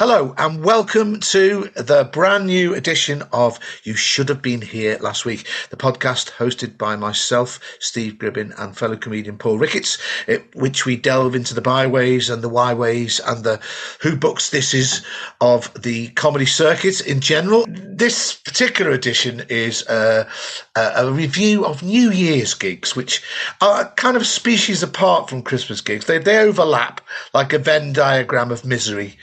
Hello and welcome to the brand new edition of You Should Have Been Here Last Week, the podcast hosted by myself, Steve Gribbin, and fellow comedian Paul Ricketts, it, which we delve into the byways and the whyways and the who books this is of the comedy circuit in general. This particular edition is a, a review of New Year's gigs, which are kind of species apart from Christmas gigs. They, they overlap like a Venn diagram of misery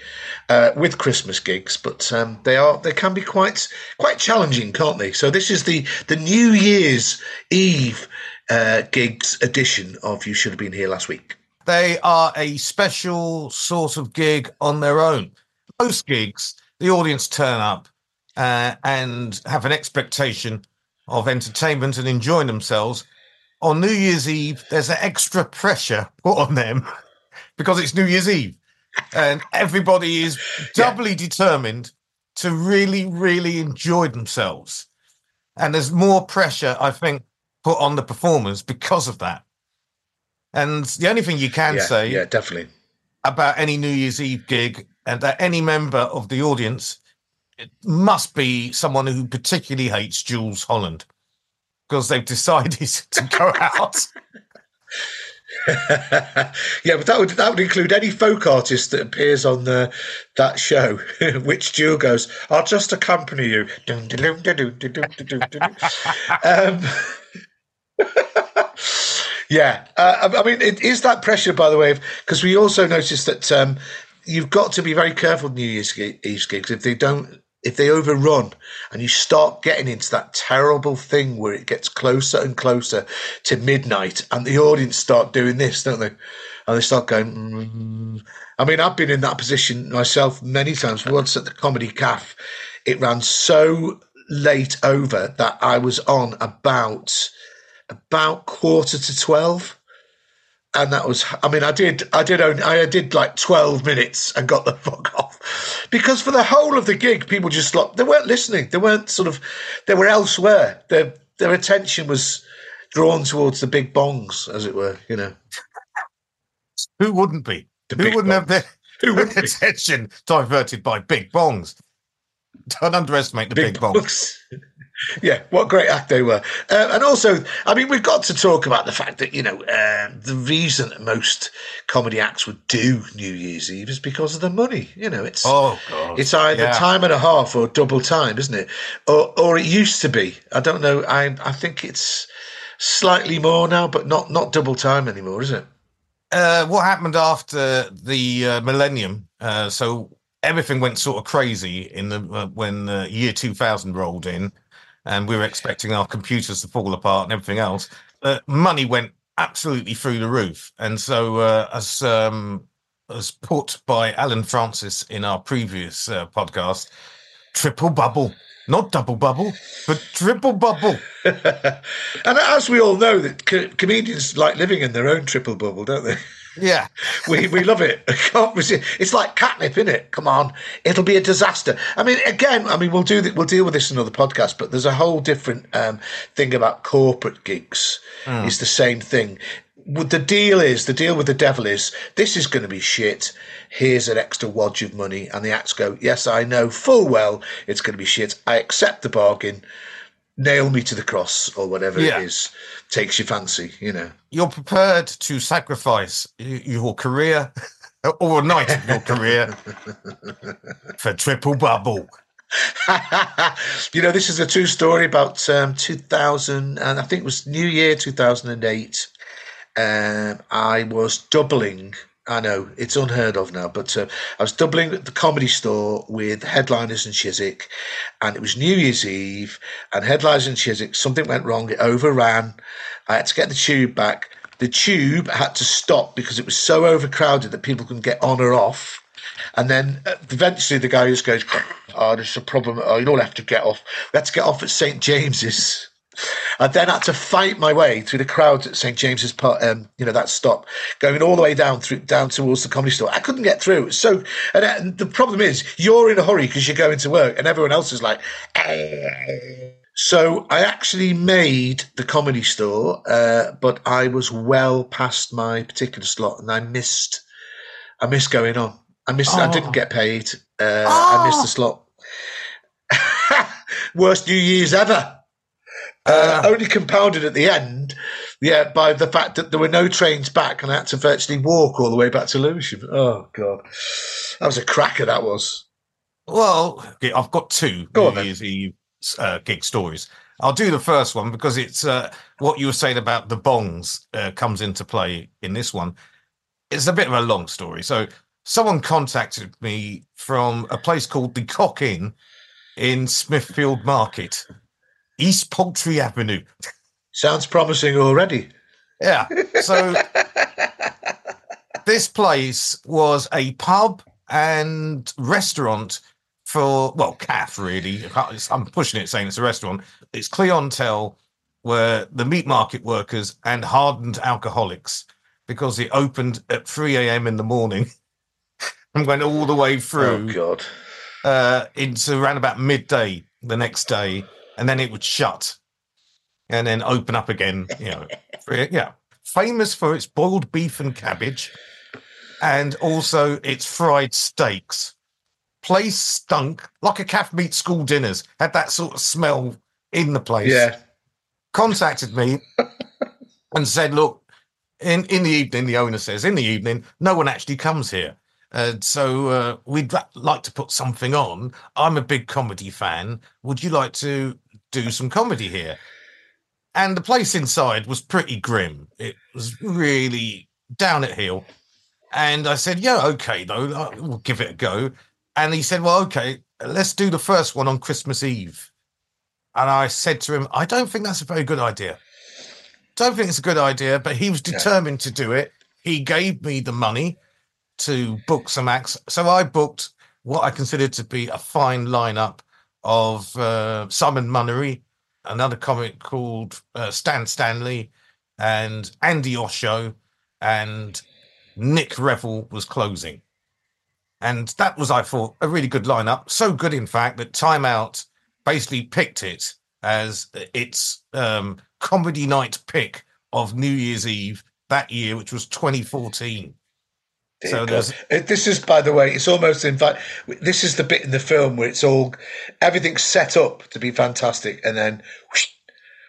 uh, with Christmas gigs, but um, they are they can be quite quite challenging, can't they? So this is the the New Year's Eve uh, gigs edition of You Should Have Been Here Last Week. They are a special sort of gig on their own. Most gigs, the audience turn up uh, and have an expectation of entertainment and enjoying themselves. On New Year's Eve, there's an extra pressure put on them because it's New Year's Eve and everybody is doubly yeah. determined to really, really enjoy themselves. And there's more pressure, I think, put on the performers because of that. And the only thing you can yeah, say, yeah, definitely, about any New Year's Eve gig and that any member of the audience it must be someone who particularly hates Jools Holland because they've decided to go out yeah, but that would that would include any folk artist that appears on the that show, which Jools goes, "I'll just accompany you." um, yeah, uh, I mean, it is that pressure, by the way, because we also noticed that um, you've got to be very careful New Year's Eve gigs if they don't if they overrun and you start getting into that terrible thing where it gets closer and closer to midnight and the audience start doing this, don't they? And they start going, mm. I mean, I've been in that position myself many times. Once at the Comedy Caf, it ran so late over that I was on about about quarter to 12 and that was i mean i did i did only i did like 12 minutes and got the fuck because for the whole of the gig people just like they weren't listening. They weren't sort of they were elsewhere. Their their attention was drawn towards the big bongs as it were you know. Who wouldn't be? The who wouldn't bongs. have their, who wouldn't attention diverted by big bongs? Don't underestimate the big, big bongs yeah, what great act they were. Uh, and also, I mean, we've got to talk about the fact that, you know, uh, the reason that most comedy acts would do New Year's Eve is because of the money. You know, it's oh, God. it's either yeah. time and a half or double time, isn't it? Or, or it used to be. I don't know. I, I think it's slightly more now, but not, not double time anymore, is it? Uh, what happened after the uh, millennium? Uh, so everything went sort of crazy in the uh, when year 2000 rolled in and we were expecting our computers to fall apart and everything else. Uh, money went absolutely through the roof, and so uh, as um, as put by Alan Francis in our previous uh, podcast, triple bubble. Not double bubble, but triple bubble. and as we all know, that co- comedians like living in their own triple bubble, don't they? Yeah, we we love it. It's like catnip, isn't it? Come on, it'll be a disaster. I mean, again, I mean, we'll do. We'll deal with this in another podcast. But there's a whole different um, thing about corporate gigs. Mm. It's the same thing. The deal is the deal with the devil is this is going to be shit. Here's an extra wadge of money, and the acts go, yes, I know full well it's going to be shit. I accept the bargain nail me to the cross or whatever yeah. it is takes your fancy you know. You're prepared to sacrifice your career or a night of your career for triple bubble. You know this is a true story about um, 2000 and i think it was new year 2008 um, i was doubling I know it's unheard of now, but uh, I was doubling the comedy store with Headliners and Chiswick, and it was New Year's Eve, and Headliners and Chiswick, something went wrong, it overran. I had to get the tube back. The tube had to stop because it was so overcrowded that people couldn't get on or off. And then uh, eventually the guy just goes, Oh, there's a problem. Oh, you don't have to get off. We had to get off at St. James's. I then had to fight my way through the crowds at St James's Park, um, you know, that stop, going all the way down through down towards the comedy store. I couldn't get through. So, and, uh, and the problem is, you're in a hurry because you're going to work, and everyone else is like. So I actually made the comedy store, uh, but I was well past my particular slot, and I missed. I missed going on. I missed. Oh. I didn't get paid. Uh, I missed the slot. Worst New Year's ever. Uh, Uh. only compounded at the end, yeah, by the fact that there were no trains back and I had to virtually walk all the way back to Lewisham. Oh God, that was a cracker. That was. Well, I've got two Go New. Year's Eve uh, gig stories. I'll do the first one because it's uh, what you were saying about the bongs uh, comes into play in this one. It's a bit of a long story. So, someone contacted me from a place called the Cock Inn in Smithfield Market, East Poultry Avenue. Sounds promising already. Yeah. So this place was a pub and restaurant for well, calf really. I can't- it's- I'm pushing it, saying it's a restaurant. It's clientele were the meat market workers and hardened alcoholics because it opened at 3 a.m. in the morning and went all the way through. Oh through God. uh, into around about midday the next day, and then it would shut and then open up again. You know, yeah, famous for its boiled beef and cabbage, and also its fried steaks. Place stunk like a calf meat school dinners. Had that sort of smell in the place. Yeah. Contacted me and said, "Look, in in the evening, the owner says in the evening, no one actually comes here." Uh, so uh, we'd like to put something on. I'm a big comedy fan. Would you like to do some comedy here? And the place inside was pretty grim. It was really down at heel. And I said, "Yeah, okay, though, we'll give it a go." And he said, "Well, okay, let's do the first one on Christmas Eve." And I said to him, "I don't think that's a very good idea. Don't think it's a good idea." But he was determined to do it. He gave me the money to book some acts. So I booked what I considered to be a fine lineup of uh, Simon Munnery, another comic called uh, Stan Stanley, and Andi Osho, and Nick Revell was closing. And that was, I thought, a really good lineup. So good, in fact, that Time Out basically picked it as its um, comedy night pick of New Year's Eve that year, which was 2014. So there's- It- this is, by the way, it's almost in fact. This is the bit in the film where it's all everything's set up to be fantastic, and then whoosh,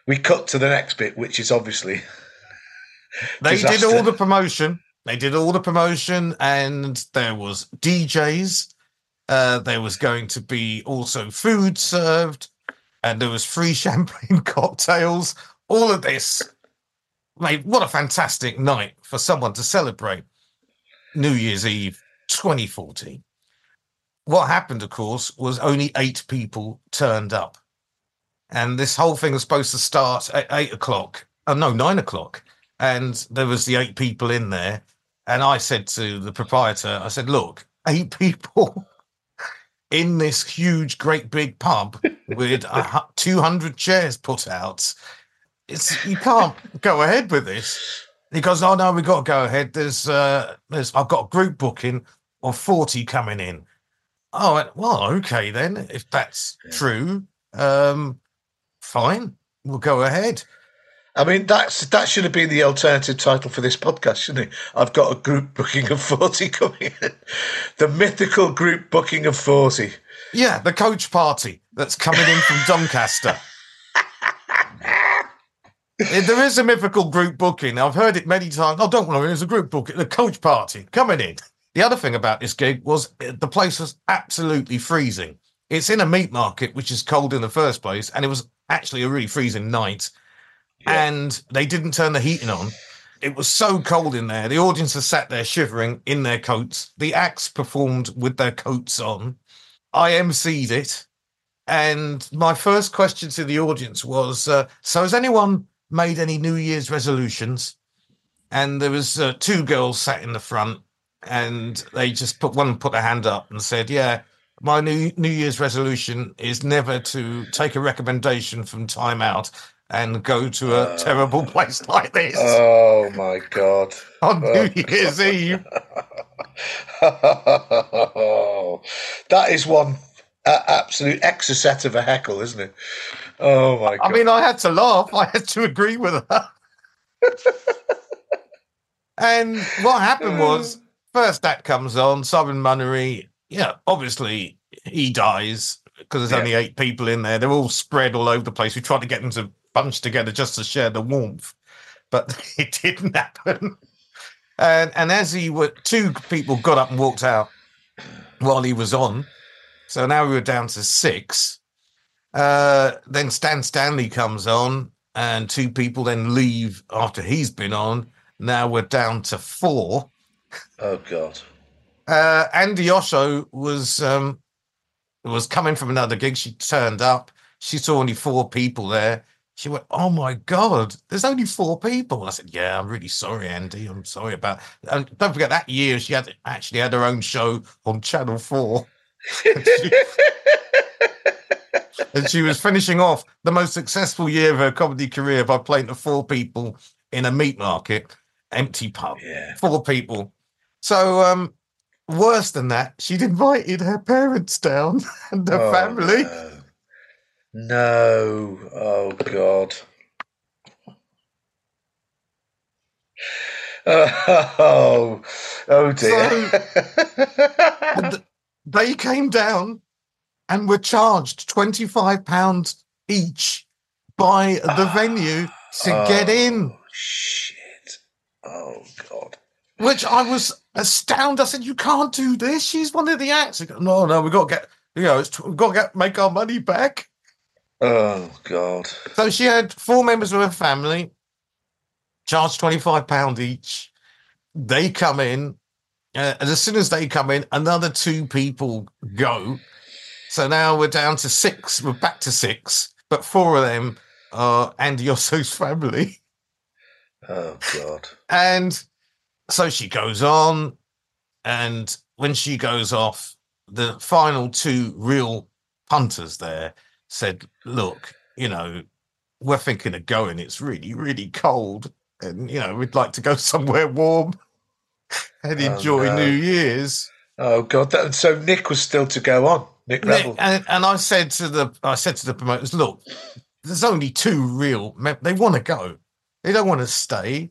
we cut to the next bit, which is obviously They did all the promotion. They did all the promotion, and there was DJs. Uh, there was going to be also food served, and there was free champagne cocktails. All of this, mate, what a fantastic night for someone to celebrate New Year's Eve 2014. What happened, of course, was only eight people turned up, and this whole thing was supposed to start at eight o'clock. Oh no, nine o'clock. And there was the eight people in there. And i said to the proprietor i said look eight people in this huge great big pub with a, 200 chairs put out. It's you can't go ahead with this he goes oh no we got to go ahead there's uh there's i've got a group booking of 40 coming in oh went, well okay then if that's Yeah. true um fine we'll go ahead I mean, that's that should have been the alternative title for this podcast, shouldn't it? I've got a group booking of forty coming in. The mythical group booking of forty. Yeah, the coach party that's coming in from Doncaster. There is a mythical group booking. I've heard it many times. Oh, don't worry, there's a group booking, the coach party coming in. The other thing about this gig was eh, the place was absolutely freezing. It's in a meat market, which is cold in the first place, and it was actually a really freezing night. Yeah. And they didn't turn the heating on. It was so cold in there. The audience has sat there shivering in their coats. The acts performed with their coats on. I emceed it. And my first question to the audience was uh, So, has anyone made any New Year's resolutions? And there was uh, two girls sat in the front, and they just put one put their hand up and said, "Yeah, my new New Year's resolution is never to take a recommendation from Time Out and go to a Uh, terrible place like this Oh my god! on New Year's Eve." that is one uh, absolute exocet of a heckle, isn't it? Oh my god! I mean, I had to laugh. I had to agree with her. and what happened uh. was, first act comes on, Simon Munnery, yeah, obviously he dies because there's Yeah. only eight people in there. They're all spread all over the place. We tried to get them to bunch together just to share the warmth, but it didn't happen. And and as he were, two people got up and walked out while he was on. So now we were down to six. Uh, then Stan Stanley comes on, and two people then leave after he's been on. Now we're down to four. Oh God. Uh, Andi Osho was um, was coming from another gig. She turned up. She saw only four people there. She went, "Oh my god, there's only four people." I said, "Yeah, I'm really sorry, Andi. I'm sorry about." And don't forget that year she had actually had her own show on Channel Four, she, and she was finishing off the most successful year of her comedy career by playing to four people in a meat market, empty pub Yeah. four people. So, um, worse than that, she'd invited her parents down and her Oh, family. No. No. Oh God. Oh, oh dear. Th- they came down and were charged £25 each by the venue to get in, Oh, Shit. Oh God. which I was astounded. I said, You can't do this. She's one of the acts. No, no, we've got to get, you know, it's, we've got to get, make our money back. Oh God. So she had four members of her family, charged £25 each. They come in, uh, and as soon as they come in, another two people go. So now we're down to six. We're back to six, but four of them are Andi Osho's family. Oh God. And so she goes on, and when she goes off, the final two real punters there said, Look, you know, we're thinking of going. It's really, really cold. And, you know, we'd like to go somewhere warm and Oh, enjoy no. New Year's. Oh God. That, so Nick was still to go on. Nick Nick- and, and I said to the I said to the promoters, look, there's only two real. mem- They want to go. They don't want to stay.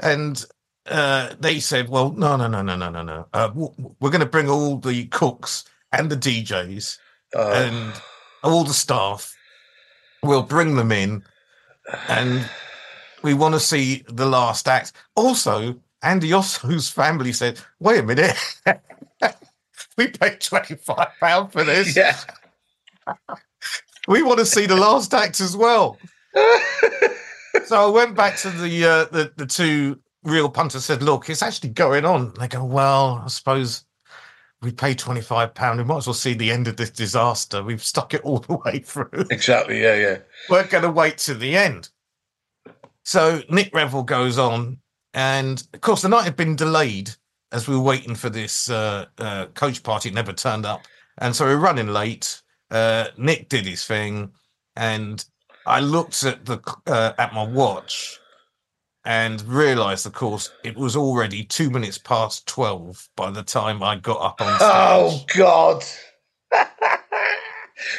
And uh, they said, well, no, no, no, no, no, no, no. Uh, we're going to bring all the cooks and the DJs Oh, and all the staff. We'll bring them in, and we want to see the last act. Also, Andi Osho's family said, "Wait a minute, we paid twenty five pound for this. yeah. We want to see the last act as well." so I went back to the uh, the the two real punters. Said, "Look, it's actually going on." They go, "Well, I suppose." We paid twenty five pound. We might as well see the end of this disaster. We've stuck it all the way through. exactly. Yeah. Yeah. we're going to wait to the end. So Nick Revell goes on, and of course, the night had been delayed as we were waiting for this uh, uh, coach party. It never turned up, and so we we're running late. Uh, Nick did his thing, and I looked at the uh, at my watch and realised, of course, it was already two minutes past twelve by the time I got up on stage. Oh God.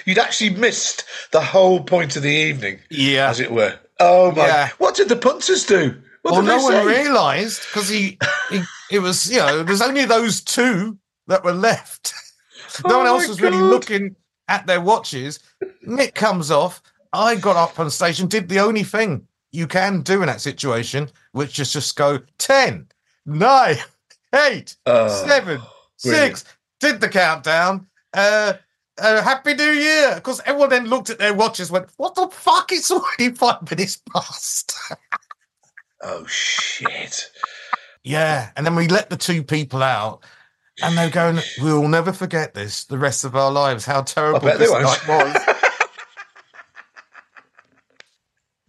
You'd actually missed the whole point of the evening, yeah, as it were. Oh my! Yeah. What did the punters do? What well, no one realised because he, he, it was you know, there's only those two that were left. no Oh one else my was really looking at their watches. Nick comes off. I got up on stage and did the only thing you can do in that situation, which is just go 10, 9, 8, Oh, 7, brilliant. 6, did the countdown. Uh, uh, Happy New Year. Because everyone then looked at their watches, went, What the fuck? It's already five minutes past. oh shit! Yeah, and then we let the two people out, and they're going, "We'll never forget this the rest of our lives. How terrible this night was."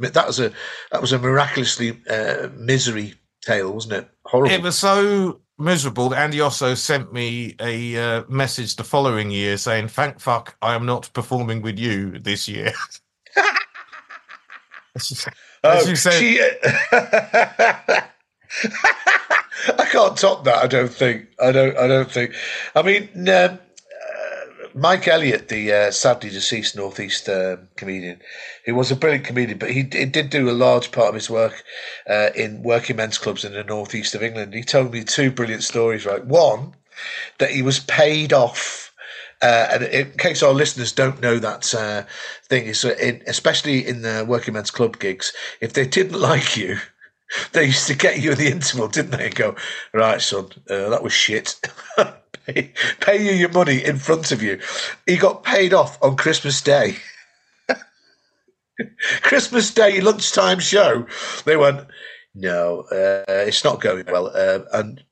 That was a that was a miraculously uh, misery tale, wasn't it? Horrible. it was so miserable that Andi also sent me a uh, message the following year saying, "Thank fuck, I am not performing with you this year." As oh, you said- she, I can't top that. I don't think. I don't. I don't think. I mean, um, uh, Mike Elliott, the uh, sadly deceased northeast um comedian, who was a brilliant comedian, but he, he did do a large part of his work uh, in working men's clubs in the northeast of England. He told me two brilliant stories. Right, one that he was paid off. Uh, and in case our listeners don't know that uh, thing, is uh, especially in the working men's club gigs, if they didn't like you, they used to get you in the interval, didn't they? And go, right, son, uh, that was shit. pay, pay you your money in front of you. He got paid off on Christmas Day. Christmas Day lunchtime show. They went, no, uh, it's not going well. Uh, and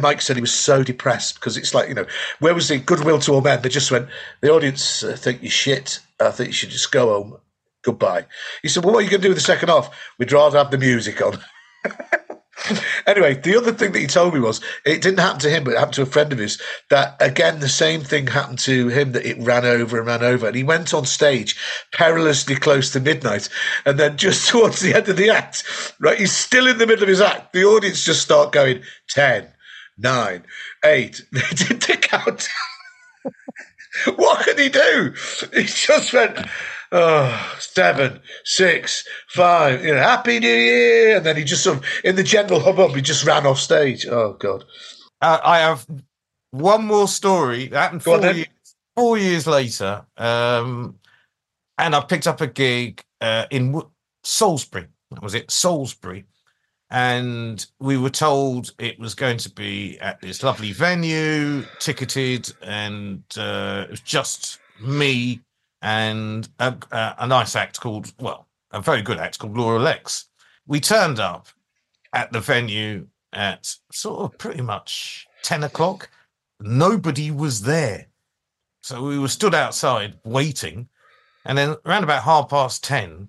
Mike said he was so depressed because it's like, you know, where was the goodwill to all men? They just went, the audience uh, think you shit. I think you should just go home. Goodbye. He said, well, what are you going to do with the second half? We'd rather have the music on. anyway, the other thing that he told me was it didn't happen to him, but it happened to a friend of his. That again, the same thing happened to him that it ran over and ran over, and he went on stage perilously close to midnight, and then just towards the end of the act, right, he's still in the middle of his act. The audience just start going ten, nine, eight. They did the count. what could he do? He just went oh, seven, six, five, you know, happy new year. And then he just sort of, in the general hubbub, he just ran off stage. Oh, God. Uh, I have one more story that happened four, years, four years later. Um, and I picked up a gig uh, in Salisbury. Was it Salisbury? And we were told it was going to be at this lovely venue, ticketed, and uh, it was just me and a, a, nice act called, well, a very good act called Laura Lex. We turned up at the venue at sort of pretty much 10 o'clock. Nobody was there. So we were stood outside waiting. And then around about half past 10,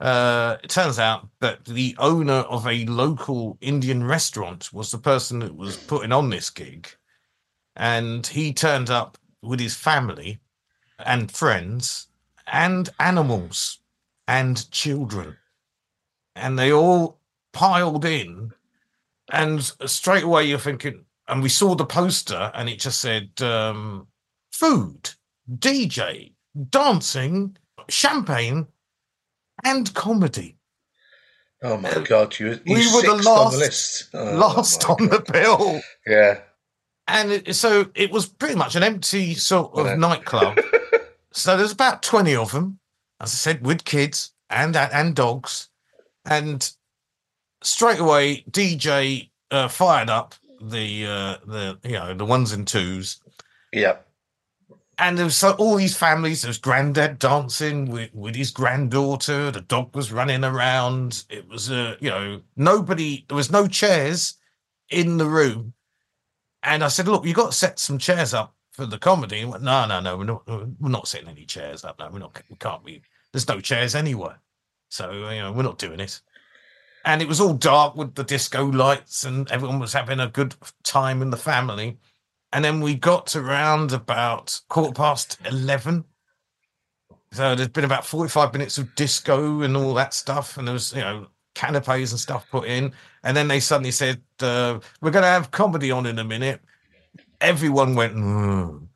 uh, it turns out that the owner of a local Indian restaurant was the person that was putting on this gig. And he turned up with his family and friends and animals and children. And they all piled in. And straight away you're thinking, and we saw the poster and it just said um, food, DJ, dancing, champagne, and comedy. Oh my god, you, you we were the last on the list. Oh, last on god. the bill. Yeah. And it, so it was pretty much an empty sort of nightclub. So there's about 20 of them, as I said, with kids and and dogs. And straight away, DJ uh, fired up the uh, the you know the ones and twos. Yeah. And there was so, all these families. There was granddad dancing with, with his granddaughter. The dog was running around. It was uh, you know nobody. There was no chairs in the room. And I said, look, you got to set some chairs up for the comedy. Went, no, no, no, we're not. We're not setting any chairs up. No, we're not. We can't be. There's no chairs anywhere. So you know, we're not doing it. And it was all dark with the disco lights, and everyone was having a good time in the family. And then we got to around about quarter past eleven. So there's been about forty-five minutes of disco and all that stuff, and there was you know canapes and stuff put in. And then they suddenly said, uh, "We're going to have comedy on in a minute." Everyone went, mm.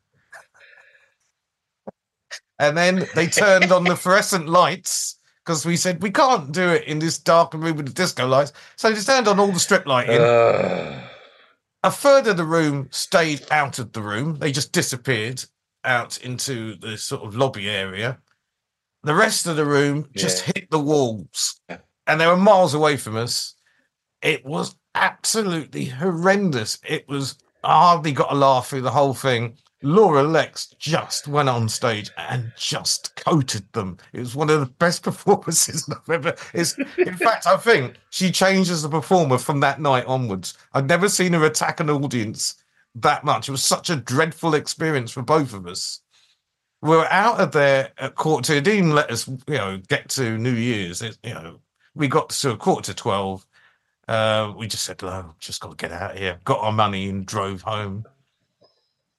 and then they turned on the fluorescent lights because we said we can't do it in this dark room with the disco lights. So they turned on all the strip lighting. Uh... A third of the room stayed out of the room. They just disappeared out into the sort of lobby area. The rest of the room just yeah. hit the walls and they were miles away from us. It was absolutely horrendous. It was hardly got a laugh through the whole thing. Laura Lex just went on stage and just coated them. It was one of the best performances I've ever. Is in fact, I think she changed as a performer from that night onwards. I'd never seen her attack an audience that much. It was such a dreadful experience for both of us. We were out of there at quarter. It didn't let us, you know, get to New Year's. It, you know, we got to a quarter to twelve uh, we just said, "No, just got to get out of here." Got our money and drove home.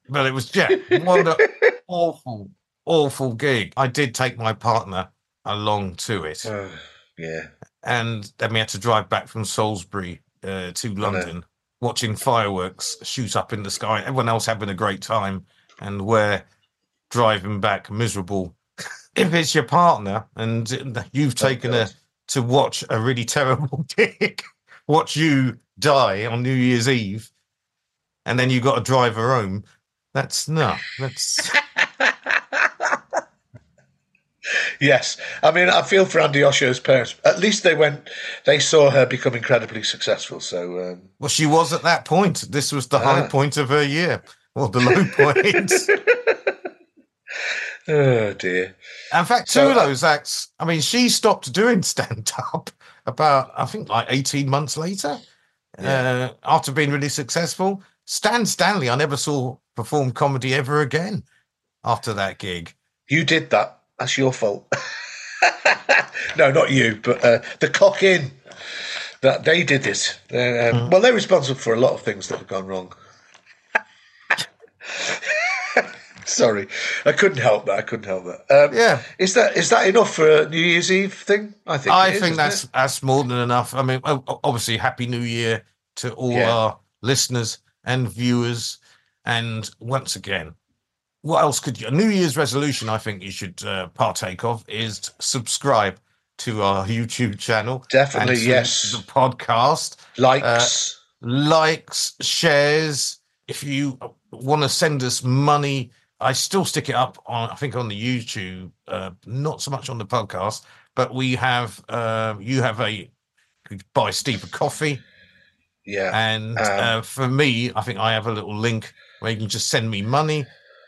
But it was yeah, what an awful, awful gig. I did take my partner along to it. Uh, yeah, and then we had to drive back from Salisbury uh, to London, watching fireworks shoot up in the sky. Everyone else having a great time, and we're driving back miserable. if it's your partner and you've oh, taken oh, a to watch a really terrible gig watch you die on New Year's Eve, and then you got to drive her home. That's not. that's Yes, I mean, I feel for Andi Osho's parents. At least they went, they saw her become incredibly successful. So, um, well, she was at that point. This was the high Ah. point of her year, or the low point. oh dear. In fact, two So, of uh, those acts. I mean, she stopped doing stand up about I think like eighteen months later, uh, after being really successful. Stan Stanley, I never saw perform comedy ever again after that gig. You did that. That's your fault. no, not you, but uh, the Cock Inn. That they did it. They're, um, Well, they're responsible for a lot of things that have gone wrong. Sorry, I couldn't help that. I couldn't help that. Um, Yeah, Is that is that enough for a New Year's Eve thing? I think. I is, think that's it? that's more than enough. I mean, obviously, Happy New Year to all Yeah. our listeners and viewers. And once again, what else could you? A New Year's resolution I think you should uh, partake of is to subscribe to our YouTube channel. and definitely yes. The podcast, Likes. likes, shares. If you want to send us money, I still stick it up on, I think, on the YouTube, uh, not so much on the podcast, but we have, uh, you have a, buy Steve a coffee. yeah. And Um, uh, for me, I think I have a little link where you can just send me money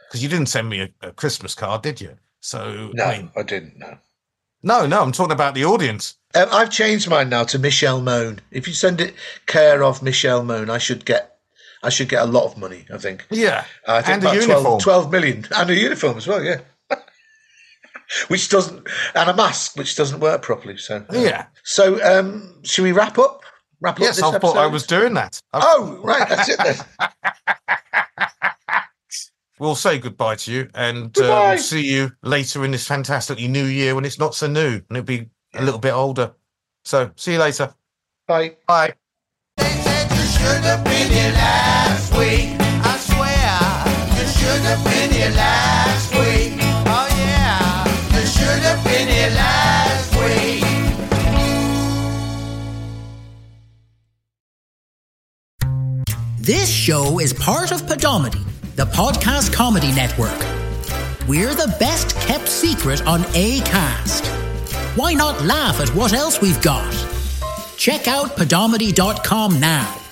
because you didn't send me a, a Christmas card, did you? So, no, I mean, I didn't. No. no, no, I'm talking about the audience. Um, I've changed mine now to Michelle Mone. If you send it care of Michelle Mone, I should get. I should get a lot of money. I think. Yeah. I think And a uniform. 12, 12 million and a uniform as well. Yeah. which doesn't and a mask which doesn't work properly. So uh, Yeah. So um, should we wrap up? Wrap up Yes, this I thought I was doing that. I Oh right, that's it then. We'll say goodbye to you and uh, we'll see you later in this fantastically new year when it's not so new and it'll be a little bit older. So, see you later. Bye. Bye. Should have been here last week. I swear you should have been here last week. Oh yeah, you should have been here last week. This show is part of Podomedy, the podcast comedy network. We're the best kept secret on ACAST. Why not laugh at what else we've got? Check out podomedy.com now